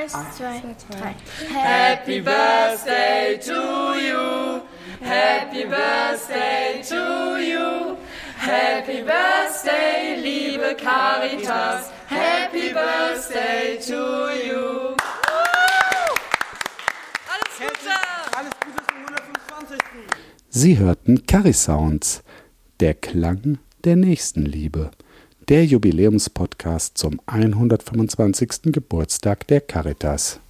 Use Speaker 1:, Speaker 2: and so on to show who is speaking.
Speaker 1: Eins, zwei, drei.
Speaker 2: Happy Birthday to you. Happy Birthday to you. Happy Birthday, liebe Caritas. Happy Birthday to you. Alles Gute!
Speaker 3: Alles Gute zum 125.
Speaker 4: Sie hörten Carisounds, der Klang der Nächstenliebe, der Jubiläumspodcast zum 125. Geburtstag der Caritas.